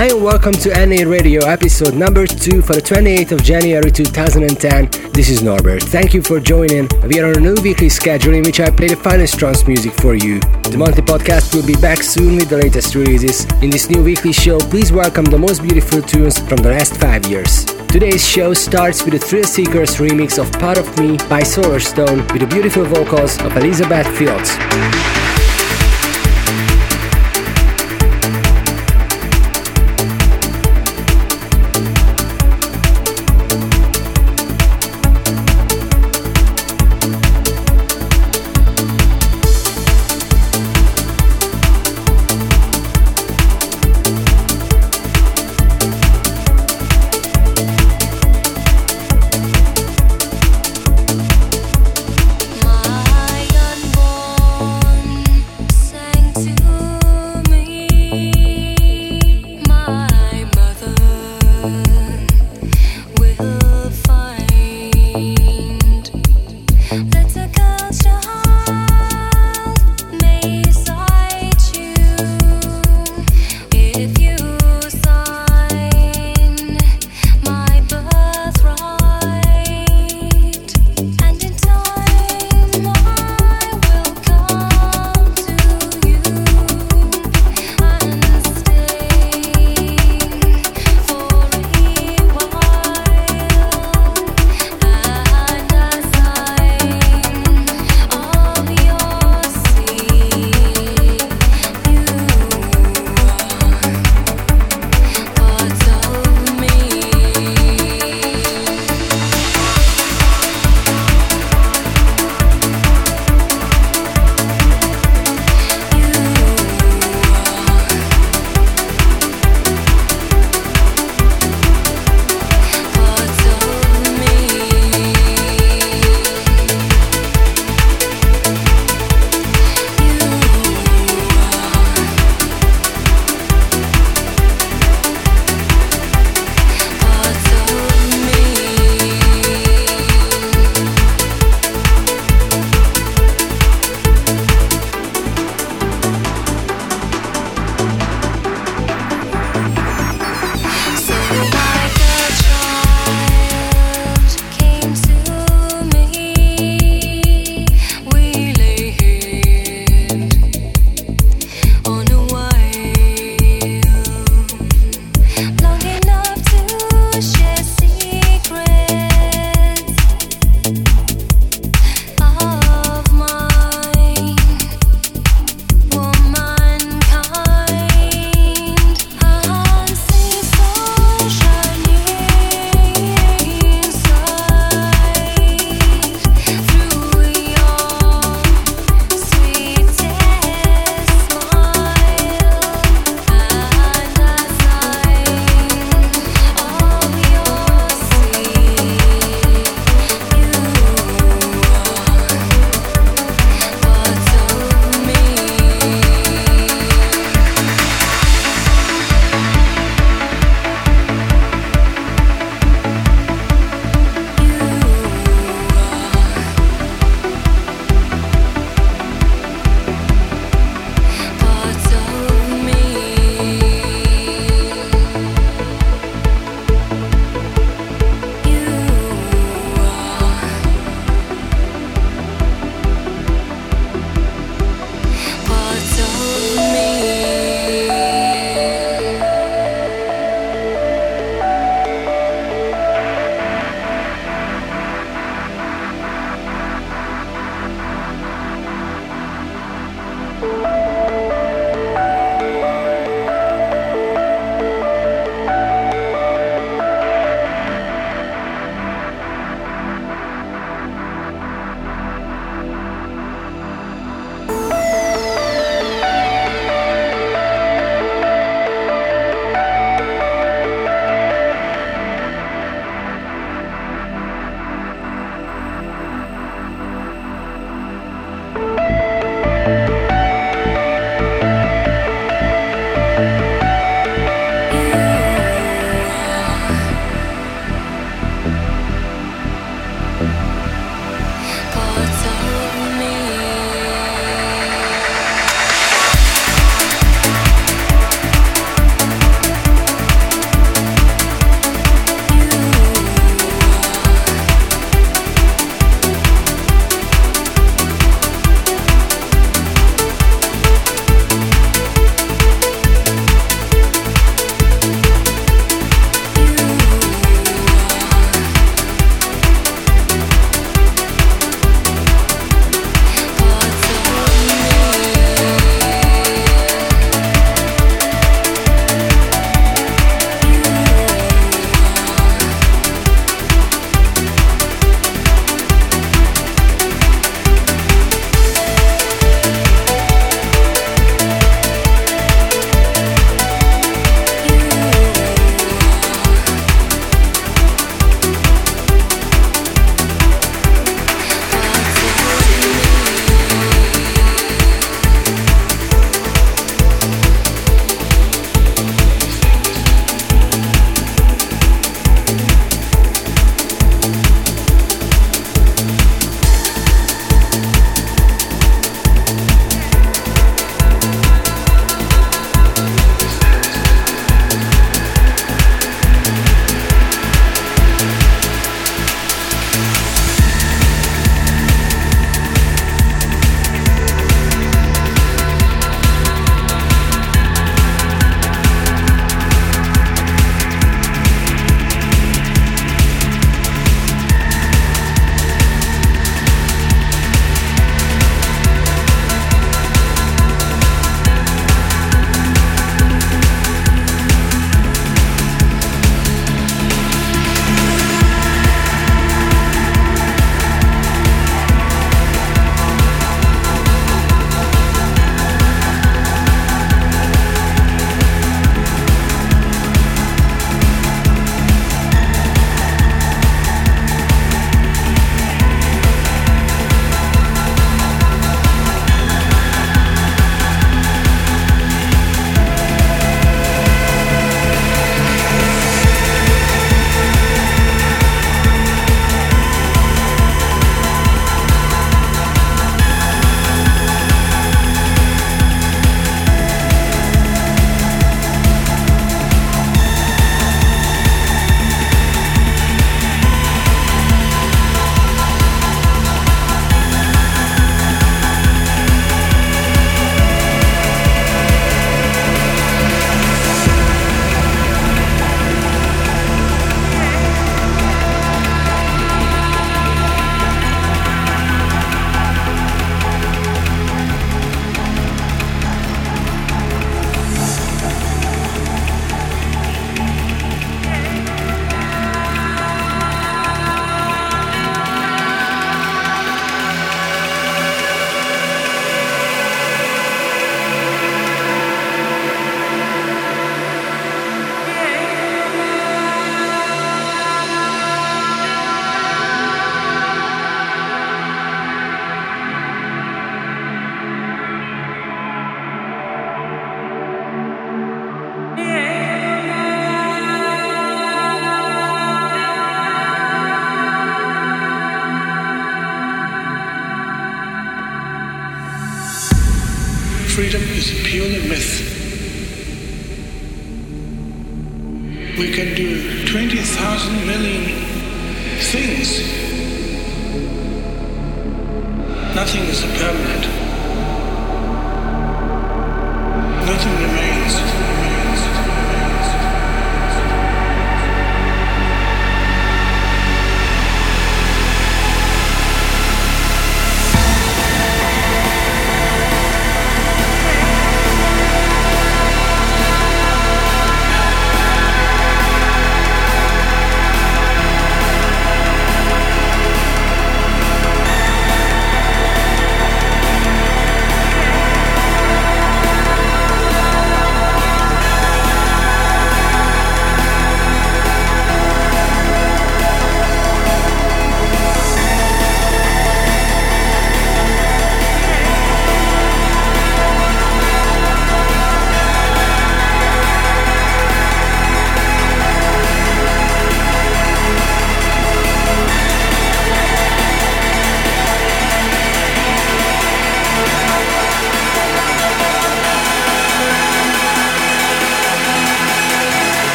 Hi and welcome to NA Radio episode number 2 for the 28th of January 2010. This is Norbert. Thank you for joining. We are on a new weekly schedule in which I play the finest trance music for you. The monthly podcast will be back soon with the latest releases. In this new weekly show, please welcome the most beautiful tunes from the last 5 years. Today's show starts with a Thrillseekers remix of Part of Me by Solarstone with the beautiful vocals of Elizabeth Fields.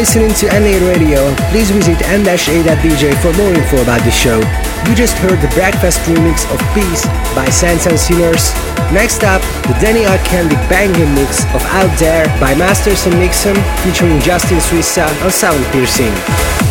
Listening to NA Radio. Please visit n-a.dj for more info about the show. You just heard the Breakfast remix of Peace by Saints and Sinners. Next up, the Danny Candy banging mix of Out There by Masters and Nixon featuring Justine Suissa on Sound Piercing.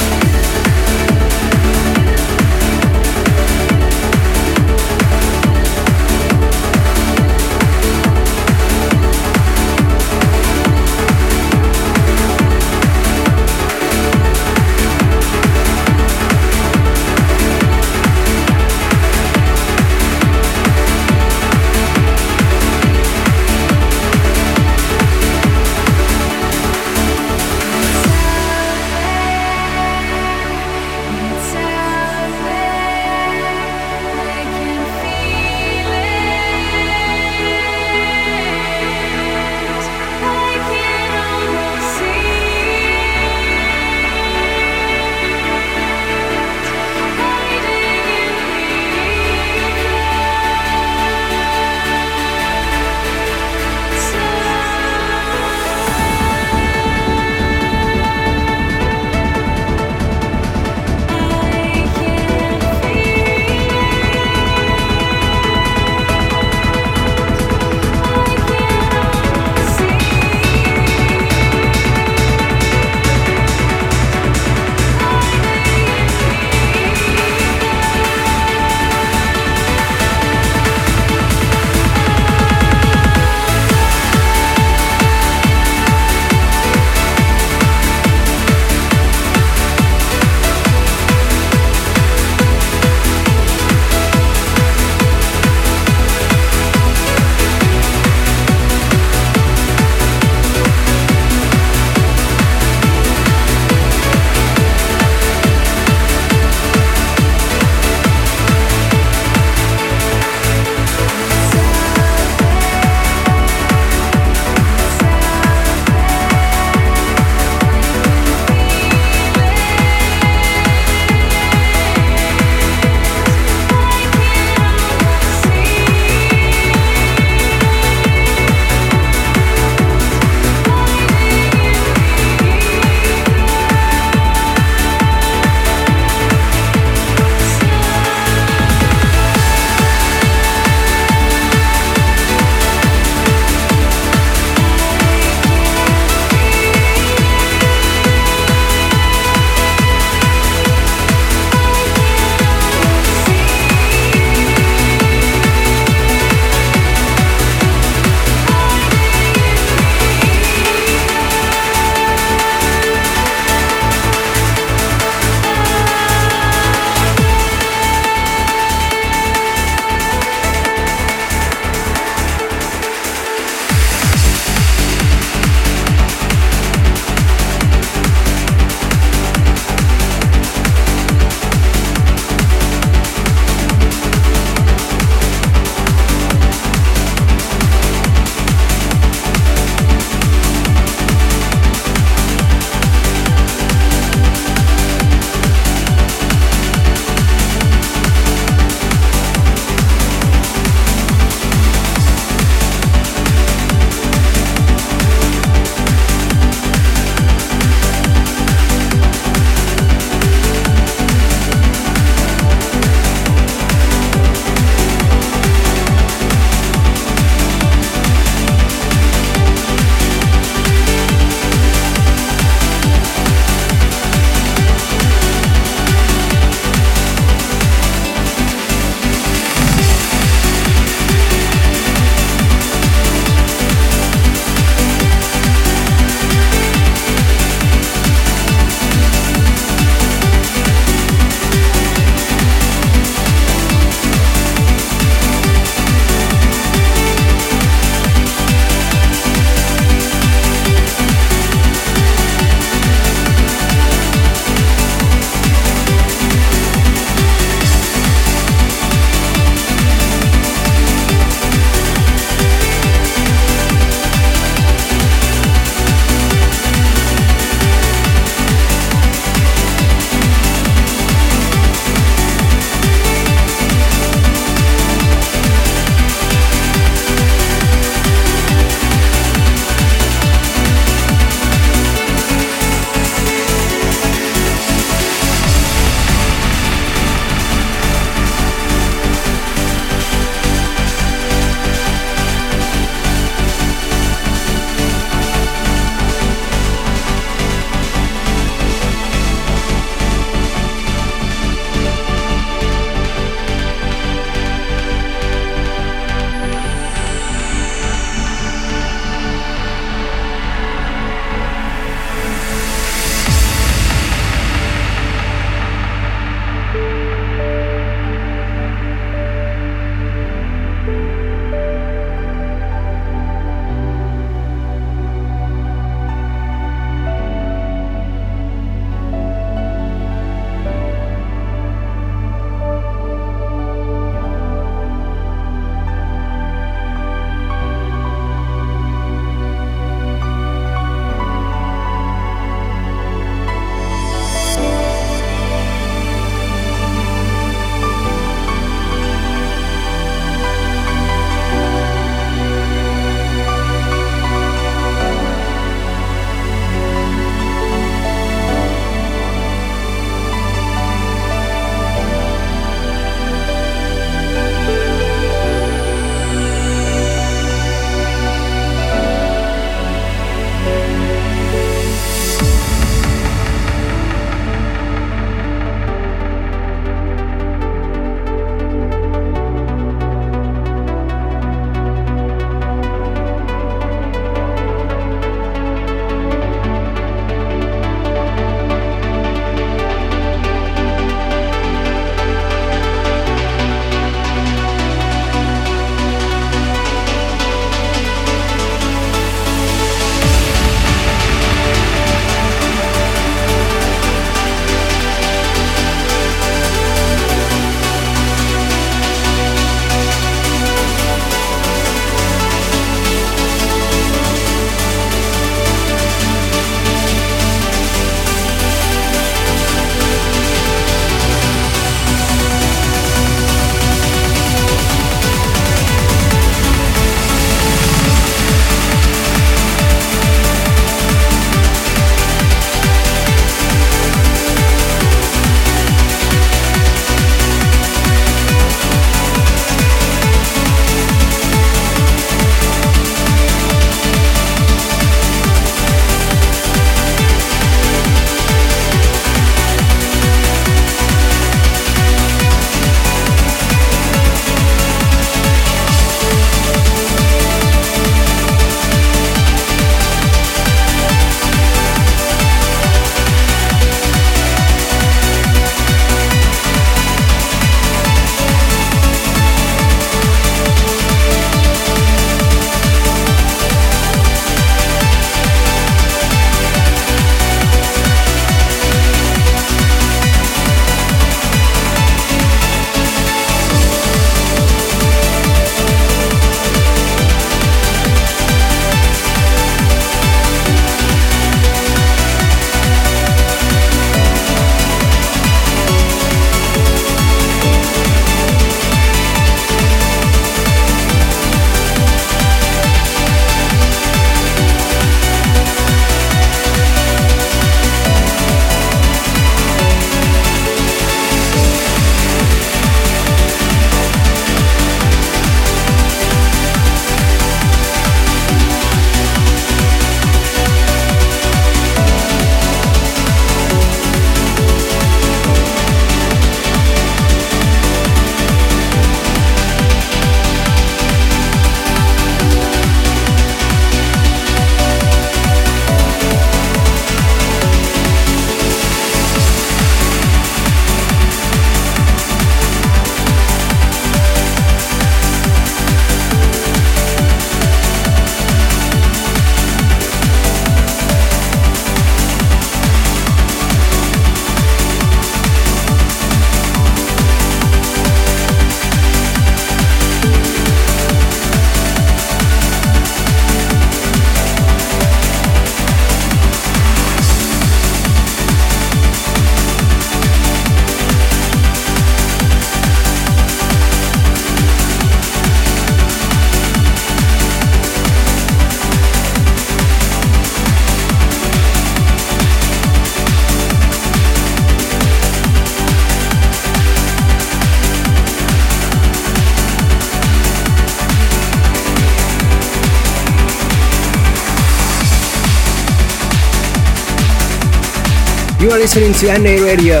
Listening to NA Radio.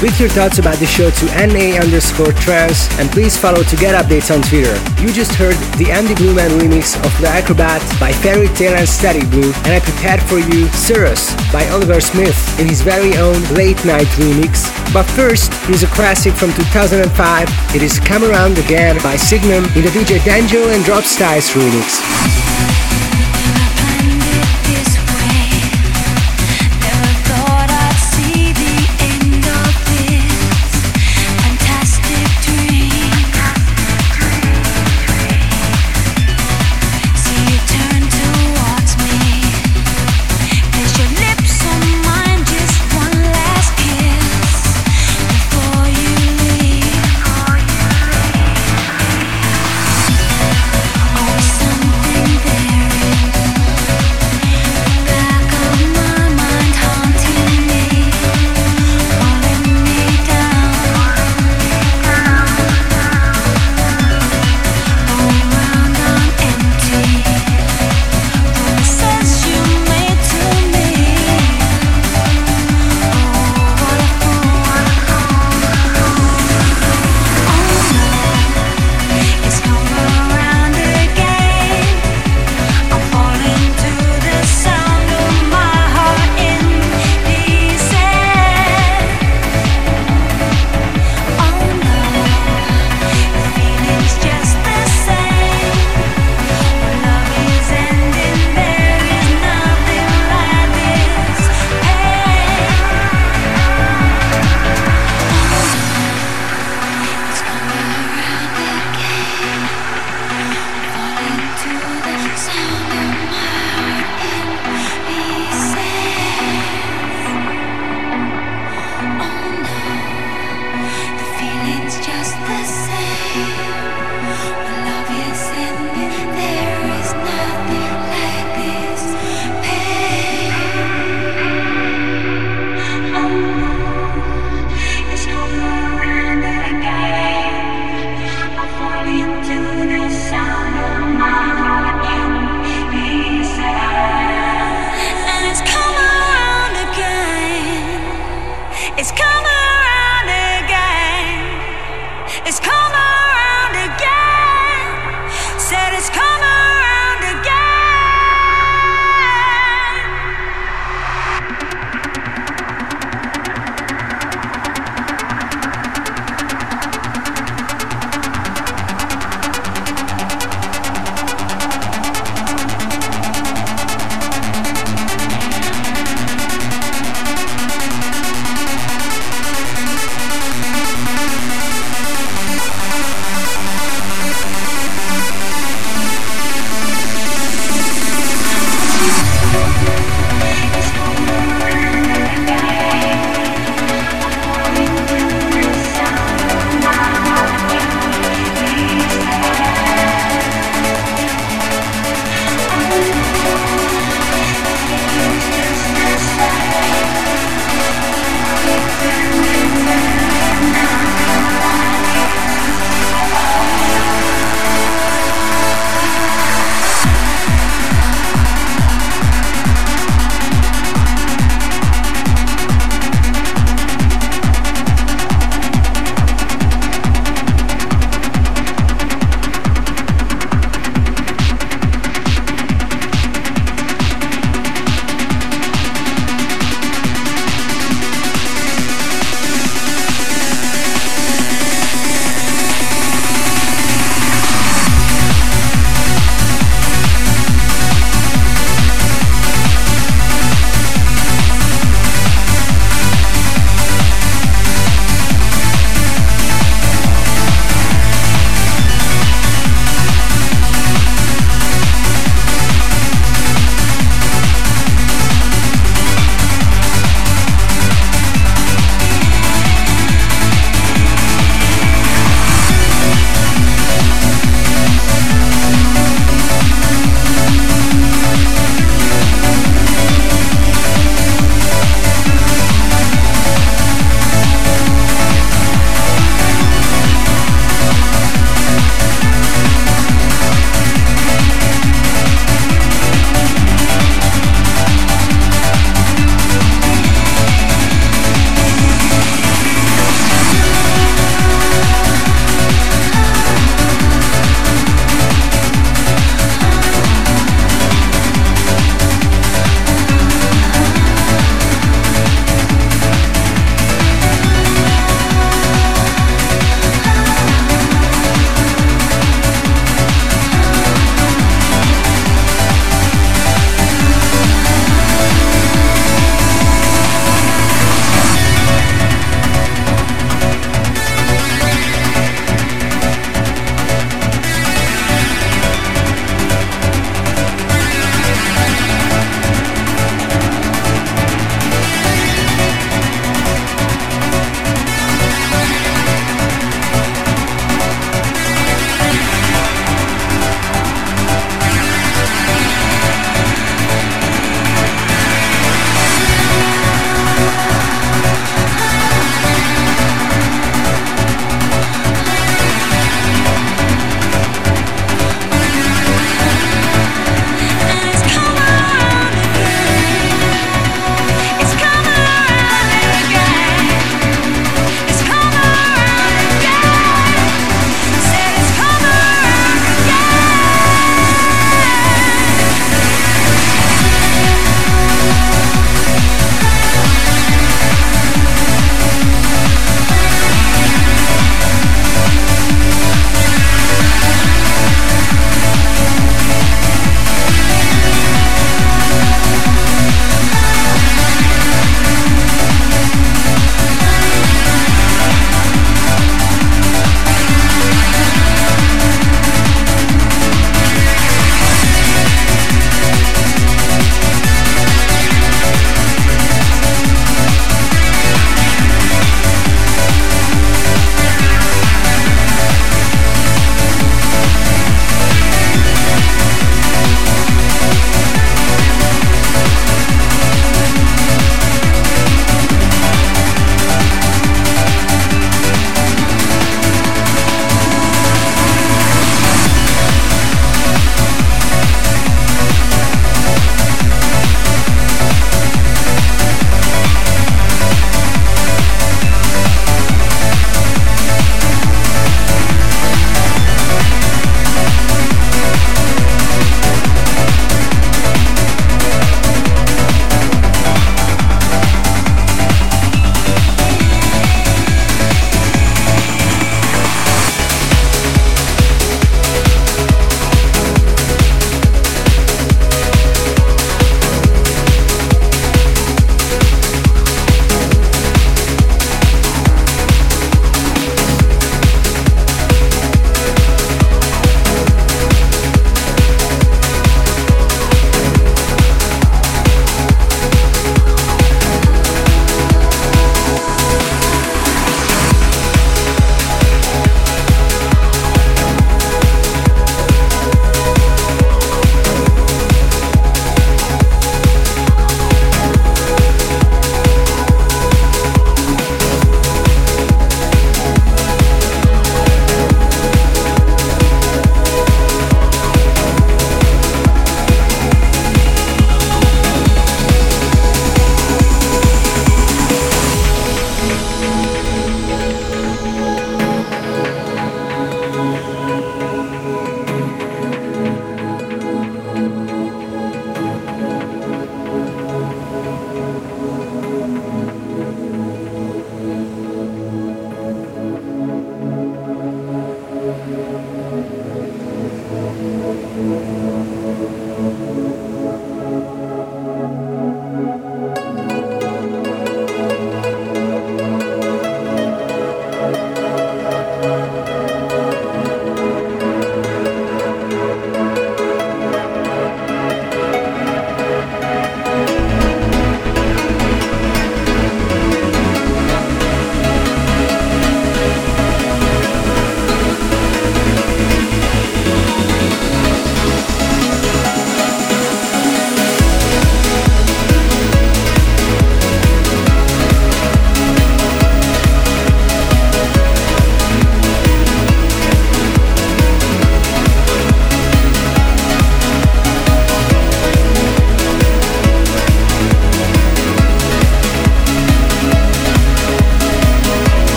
With your thoughts about the show to NA underscore trance and please follow to get updates on Twitter. You just heard the Andy Blueman remix of The Acrobat by Ferry Tayle and Static Blue and I prepared for you Cirrus by Oliver Smith in his very own late night remix. But first, here's a classic from 2005. It is Come Around Again by Signum in the DJ Danjo and Drop Styles remix.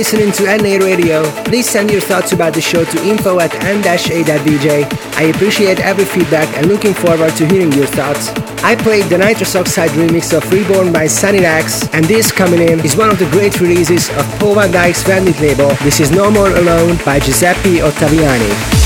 Listening to NA Radio. Please send your thoughts about the show to info at n-a.dj. I appreciate every feedback and looking forward to hearing your thoughts. I played the Nitrous Oxide remix of Reborn by Sunny and this coming in is one of the great releases of Paul van Dyk's Vandit label. This is No More Alone by Giuseppe Ottaviani.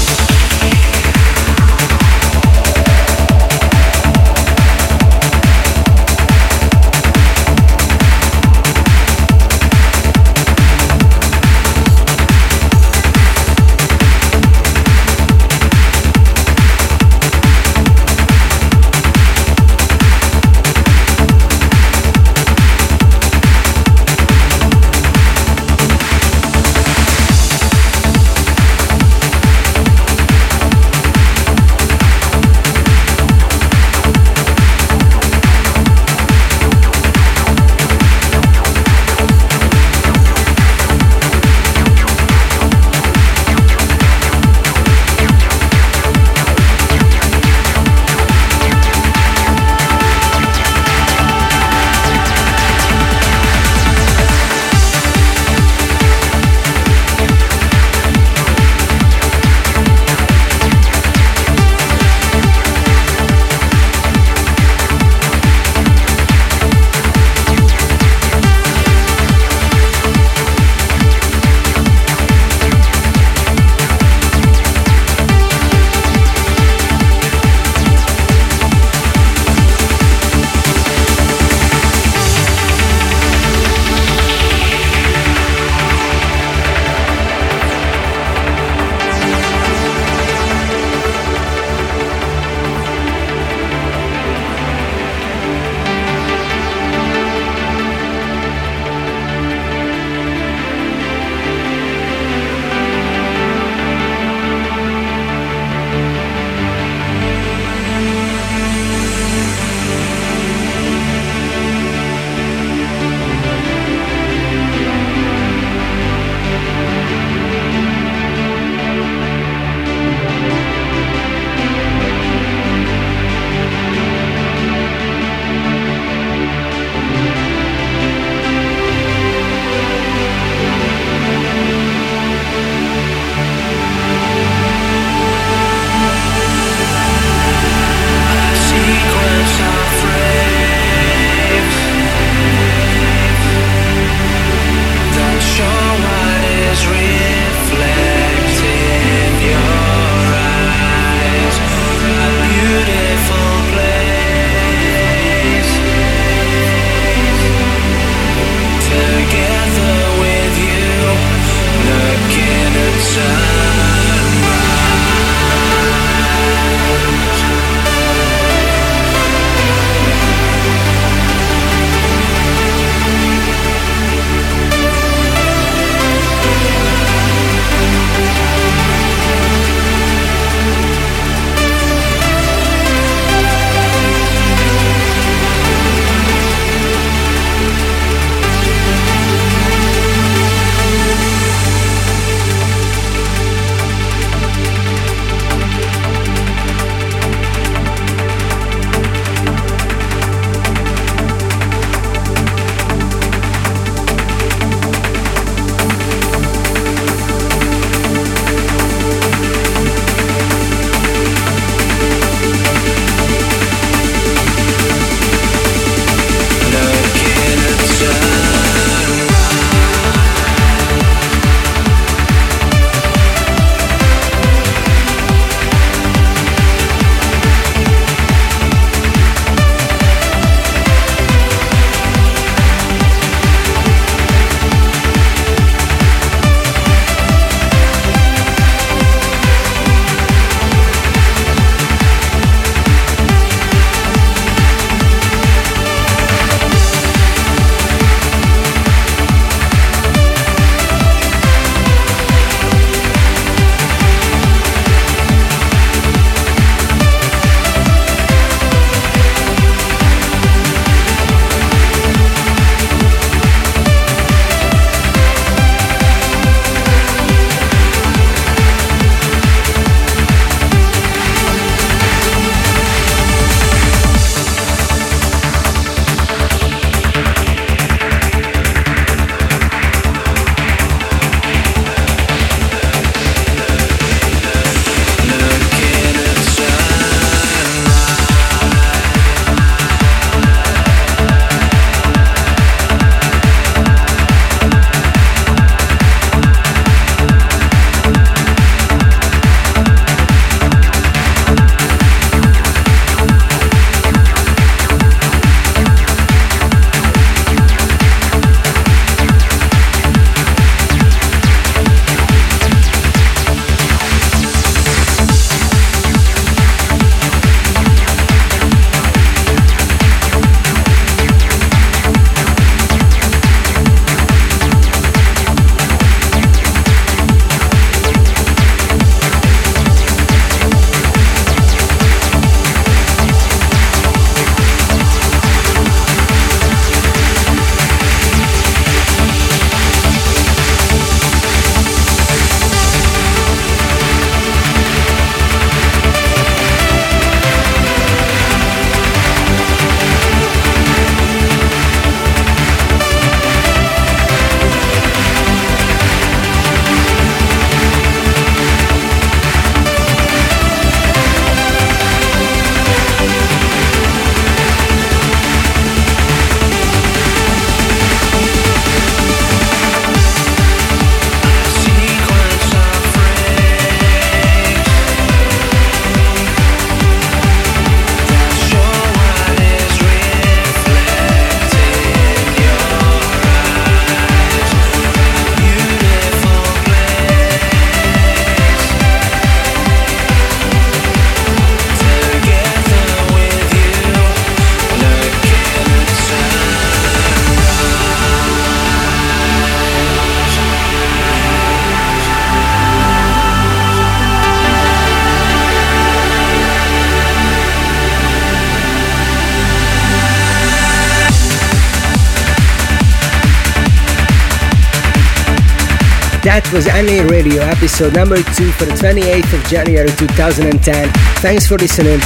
Was NA Radio episode number 2 for the 28th of January 2010. Thanks for listening.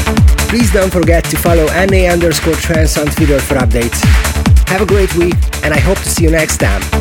Please don't forget to follow NA underscore trance on Twitter for updates. Have a great week and I hope to see you next time.